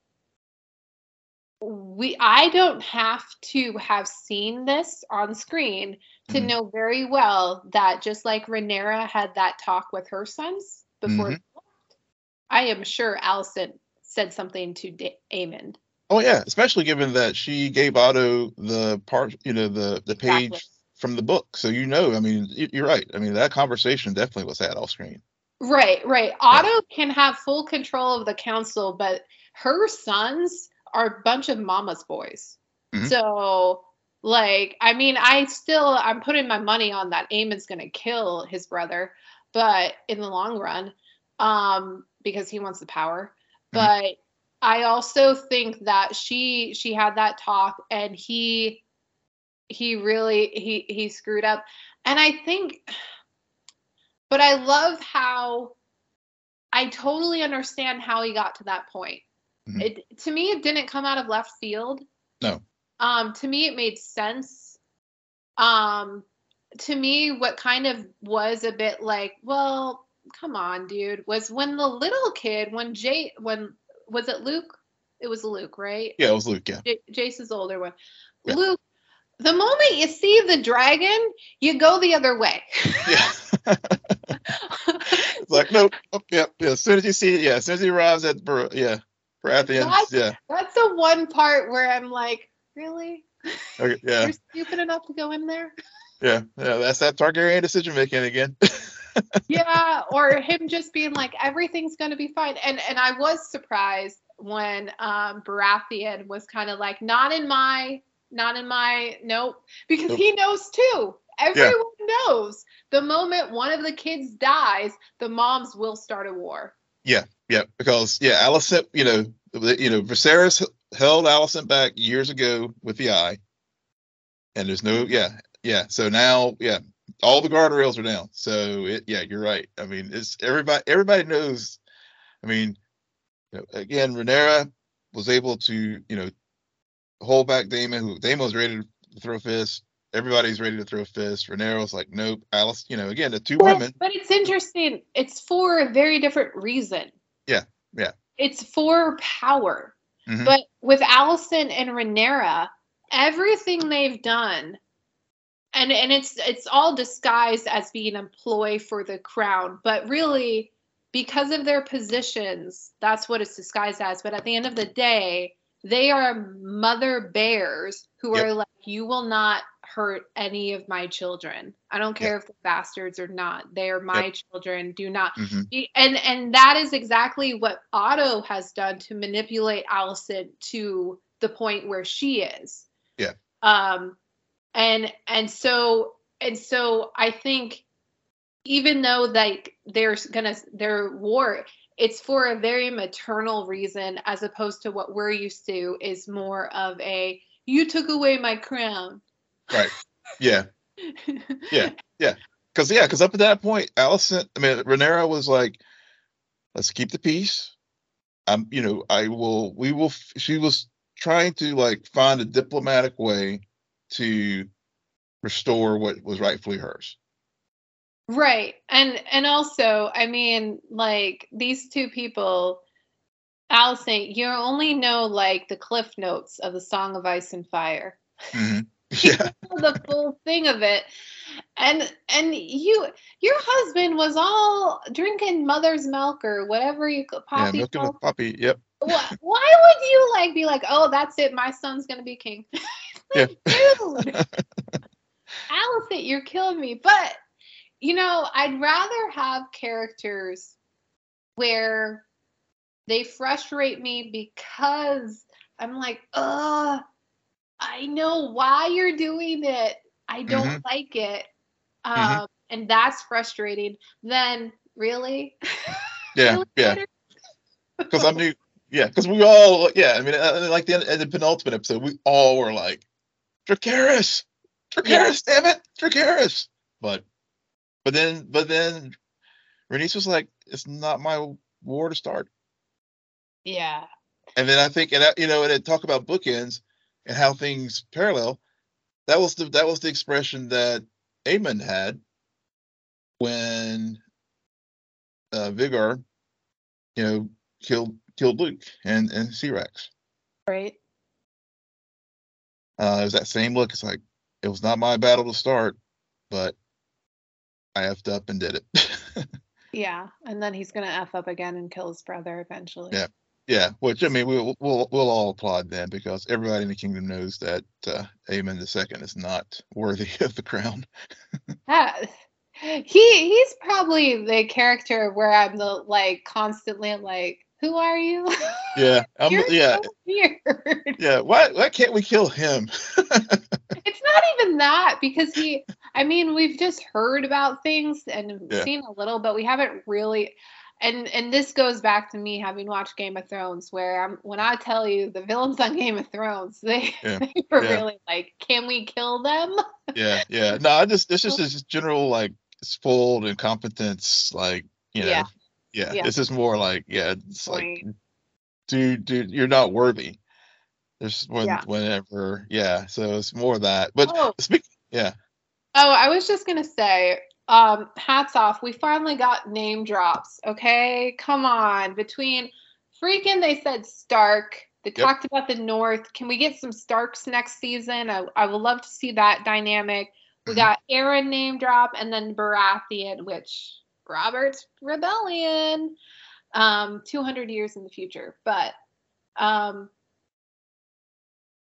we I don't have to have seen this on screen to mm-hmm. know very well that just like Rhaenyra had that talk with her sons before, mm-hmm. I am sure Alicent said something to da- Aemond. Oh yeah, especially given that she gave Otto the part, you know, the the page exactly. from the book, so you know. I mean, you're right. I mean, that conversation definitely was had off screen. Right, right. Otto can have full control of the council, but her sons are a bunch of mama's boys. Mhm. So, like, I mean, I still I'm putting my money on that Aemond's gonna kill his brother, but in the long run, um, because he wants the power. Mhm. But I also think that she she had that talk and he he really he he screwed up. And I think but I love how I totally understand how he got to that point. Mhm. It to me it didn't come out of left field. No. Um to me it made sense. Um to me what kind of was a bit like, well, come on, dude, was when the little kid, when Jay when was it Luke? It was Luke, right? Yeah, it was Luke. Yeah. J- Jace's older one. Yeah. Luke, the moment you see the dragon, you go the other way. Yeah. it's like nope. Oh, yeah, yeah. As soon as you see it, yeah. As soon as he arrives at Bar- yeah, Baratheon, That's- yeah, That's the one part where I'm like, really? okay, yeah, You're stupid enough to go in there? yeah, yeah. That's that Targaryen decision making again. yeah, or him just being like, everything's gonna be fine. And and I was surprised when um Baratheon was kind of like, not in my, not in my, nope, because he knows too. Everyone knows the moment one of the kids dies, the moms will start a war. yeah, yeah, because yeah, Alicent, you know, you know, Viserys held Alicent back years ago with the eye, and there's no, yeah, yeah. So now, yeah, all the guardrails are down. So it, yeah, you're right. I mean, it's everybody. Everybody knows. I mean, you know, again, Rhaenyra was able to, you know, hold back Daemon. Who Daemon was ready to throw fists. Everybody's ready to throw fists. Was like, nope. Alice, you know, again, the two But, women. but it's interesting. It's for a very different reason. Yeah, yeah. It's for power. Mhm. But with Alicent and Rhaenyra, everything they've done, and and it's it's all disguised as being a ploy for the crown, but really because of their positions, that's what it's disguised as. But at the end of the day, they are mother bears who Yep. are like, you will not hurt any of my children. I don't care if they're bastards or not. They are my children. Do not Mhm. And and that is exactly what Otto has done to manipulate Alicent to the point where she is. Yeah. Um and and so and so I think even though like there's gonna their war it's for a very maternal reason as opposed to what we're used to is more of a you took away my crown. Right. Yeah. Yeah. Yeah because yeah, because up to that point, Alicent, I mean, Rhaenyra was like, "Let's keep the peace." i'm you know, I will. We will. f- She was trying to like find a diplomatic way to restore what was rightfully hers. Right. And and also, I mean, like these two people, Alicent, you only know like the cliff notes of the Song of Ice and Fire. Mhm. Yeah. the full thing of it. And and you your husband was all drinking mother's milk or whatever you Yeah. poppy Milking milk. the puppy. Yep. Why, why would you like be like, oh, that's it, my son's gonna be king? Yeah. Dude. Alicent, you're killing me. But you know, I'd rather have characters where they frustrate me because I'm like, ugh, I know why you're doing it. I don't Mhm. like it. Um, Mhm. and that's frustrating. Then really? Yeah. Really, Yeah. Because I knew. Yeah. Because we all. Yeah. I mean, uh, like the, the penultimate episode, we all were like, "Dracarys, Dracarys, damn it, Dracarys." But, but then, but then, Rhaenys was like, "It's not my war to start." Yeah. And then I think, and that, you know, and it talk about bookends and how things parallel. That was the that was the expression that Aemond had when uh, Vhagar, you know, killed killed Luke and and Syrax. Right. Uh, it was that same look. It's like it was not my battle to start, but I effed up and did it. Yeah. And then he's gonna F up again and kill his brother eventually. Yeah. yeah, which I mean, we'll we'll we'll all applaud then because everybody in the kingdom knows that uh, Aemon the second is not worthy of the crown. Yeah. He he's probably the character where I'm the like constantly like, who are you? Yeah, I'm, yeah, so weird. yeah. Why why can't we kill him? It's not even that because he, I mean, we've just heard about things and Yeah. seen a little, but we haven't really. And and this goes back to me having watched Game of Thrones, where I'm when I tell you the villains on Game of Thrones, they, Yeah. they were Yeah. really like, can we kill them? yeah, yeah. No, I just this is just general like spoiled incompetence, like you know. Yeah. Yeah, this is more like yeah, it's like dude, dude, you're not worthy. There's when Yeah. whenever, yeah. So it's more that. But Oh. speak, yeah, Oh, I was just gonna say, um, hats off. We finally got name drops. Okay, come on. Between freaking, they said Stark. They Yep. talked about the North. Can we get some Starks next season? I, I would love to see that dynamic. We Mhm. got Arryn name drop, and then Baratheon, which Robert's rebellion, um, 200 years in the future. But um,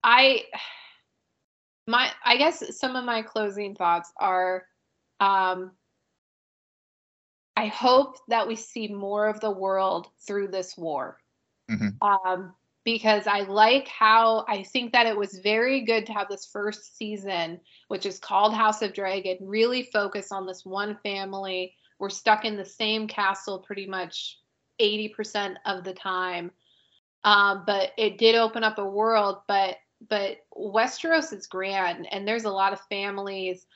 I my I guess some of my closing thoughts are um I hope that we see more of the world through this war. Mhm. Um because I like how I think that it was very good to have this first season, which is called House of Dragon, really focus on this one family. We're stuck in the same castle pretty much 80% of the time. Um, but it did open up a world, but but Westeros is grand and there's a lot of families.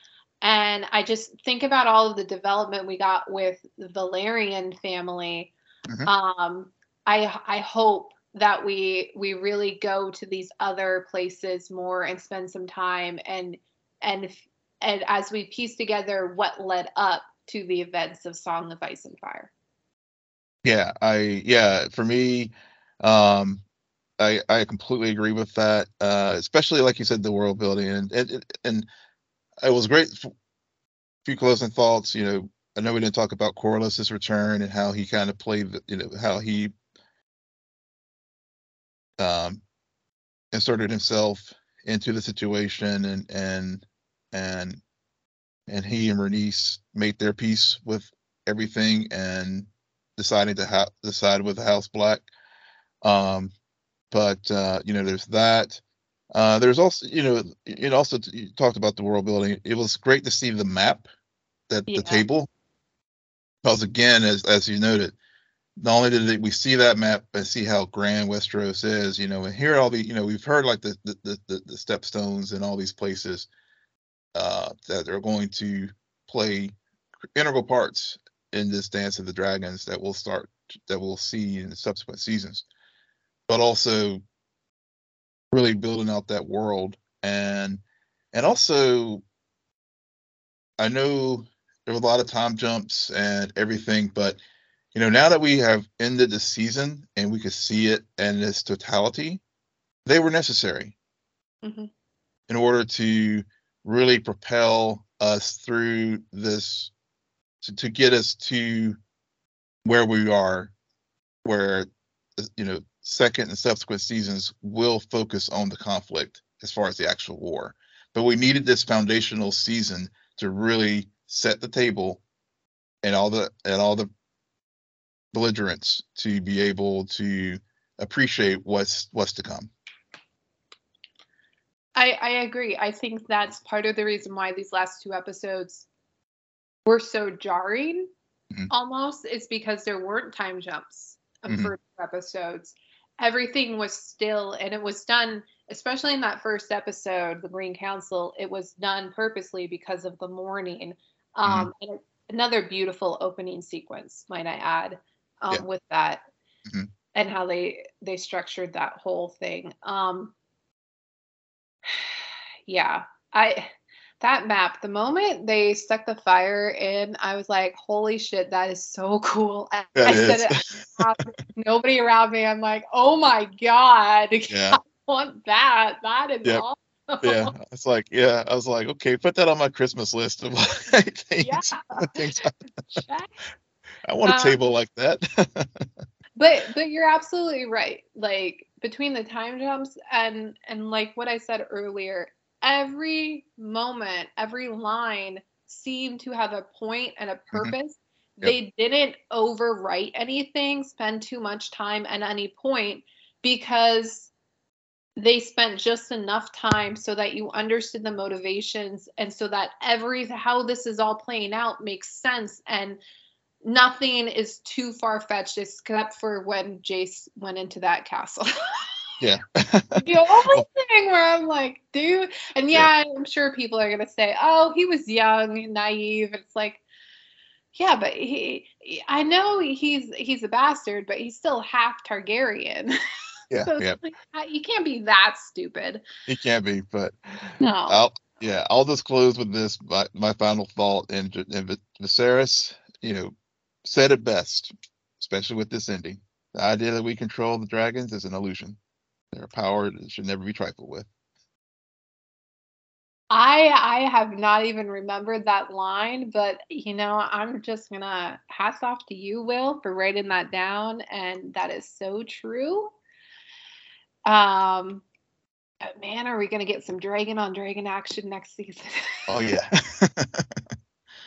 And I just think about all of the development we got with the Velaryon family. Mhm. Um, I I hope that we we really go to these other places more and spend some time and and and as we piece together what led up to the events of Song of Ice and Fire. yeah. I yeah. For me, um, I I completely agree with that. Uh, especially like you said, the world building and and and it was great. f- Few closing thoughts. You know, I know we didn't talk about Corlys's return and how he kind of played. You know, how he um inserted himself into the situation and and and and he and Bernice made their peace with everything and deciding to ha- decide with the House Black. Um, but uh, you know, there's that. Uh, there's also, you know, it also you talked about the world building. It was great to see the map, that Yeah. the table, because again, as as you noted, not only did we see that map and see how grand Westeros is, you know, and here all the, you know, we've heard like the the the, the, the stepstones and all these places uh, that are going to play integral parts in this Dance of the Dragons that we'll start that we'll see in the subsequent seasons, but also really building out that world and and also I know there were a lot of time jumps and everything, but you know now that we have ended the season and we could see it in its totality, they were necessary Mhm. in order to really propel us through this to, to get us to where we are where you know second and subsequent seasons will focus on the conflict as far as the actual war but we needed this foundational season to really set the table and all the and all the belligerents to be able to appreciate what's what's to come I, I agree. I think that's part of the reason why these last two episodes were so jarring Mhm. almost is because there weren't time jumps of Mhm. first episodes. Everything was still and it was done, especially in that first episode, the Green Council, it was done purposely because of the mourning. Um and it, another beautiful opening sequence, might I add, um, Yeah. with that Mhm. and how they they structured that whole thing. Um yeah i that map the moment they stuck the fire in i was like holy shit that is so cool. I, I said it nobody around me i'm like oh my god yeah. I want that. That is Yep. awesome. Yeah. It's like yeah i was like okay put that on my christmas list of things, Yeah. things I, I want a Um, table like that. but but you're absolutely right. Like between the time jumps and and like what i said earlier every moment every line seemed to have a point and a mm-hmm. purpose. They didn't overwrite anything, spend too much time at any point because they spent just enough time so that you understood the motivations and so that every how this is all playing out makes sense and nothing is too far fetched except for when Jace went into that castle. Yeah. the only oh. thing where I'm like, dude, and yeah, yeah, I'm sure people are gonna say, oh, he was young and naive. It's like, yeah, but he, I know he's he's a bastard, but he's still half Targaryen. Yeah, so yeah. Like, you can't be that stupid. He can't be, but no. I'll, yeah, I'll just close with this. My, my final thought, and, and Viserys, you know, said it best, especially with this ending. The idea that we control the dragons is an illusion. Their power should never be trifled with. I I have not even remembered that line, but you know, I'm just gonna hats off to you, Will, for writing that down, and that is so true. Um, but man, are we gonna get some dragon on dragon action next season? Oh yeah.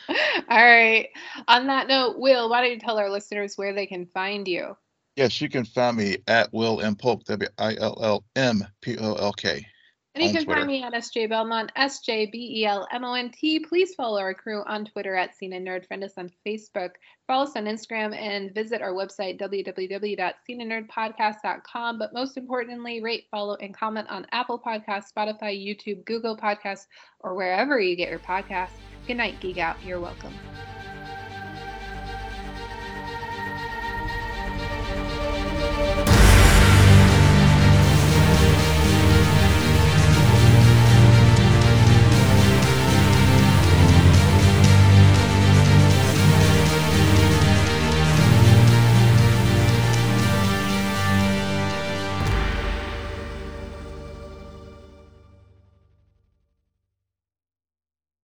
All right. On that note, Will, why don't you tell our listeners where they can find you? Yes, you can find me at Will M Polk, W I L L M P O L K. And you can Twitter. find me at SJ Belmont, S J B E L M O N T. Please follow our crew on Twitter at Scene and Nerd. Friend us on Facebook. Follow us on Instagram and visit our website, www.sceneandnerdpodcast.com. But most importantly, rate, follow, and comment on Apple Podcasts, Spotify, YouTube, Google Podcasts, or wherever you get your podcasts. Good night, Geek Out. You're welcome.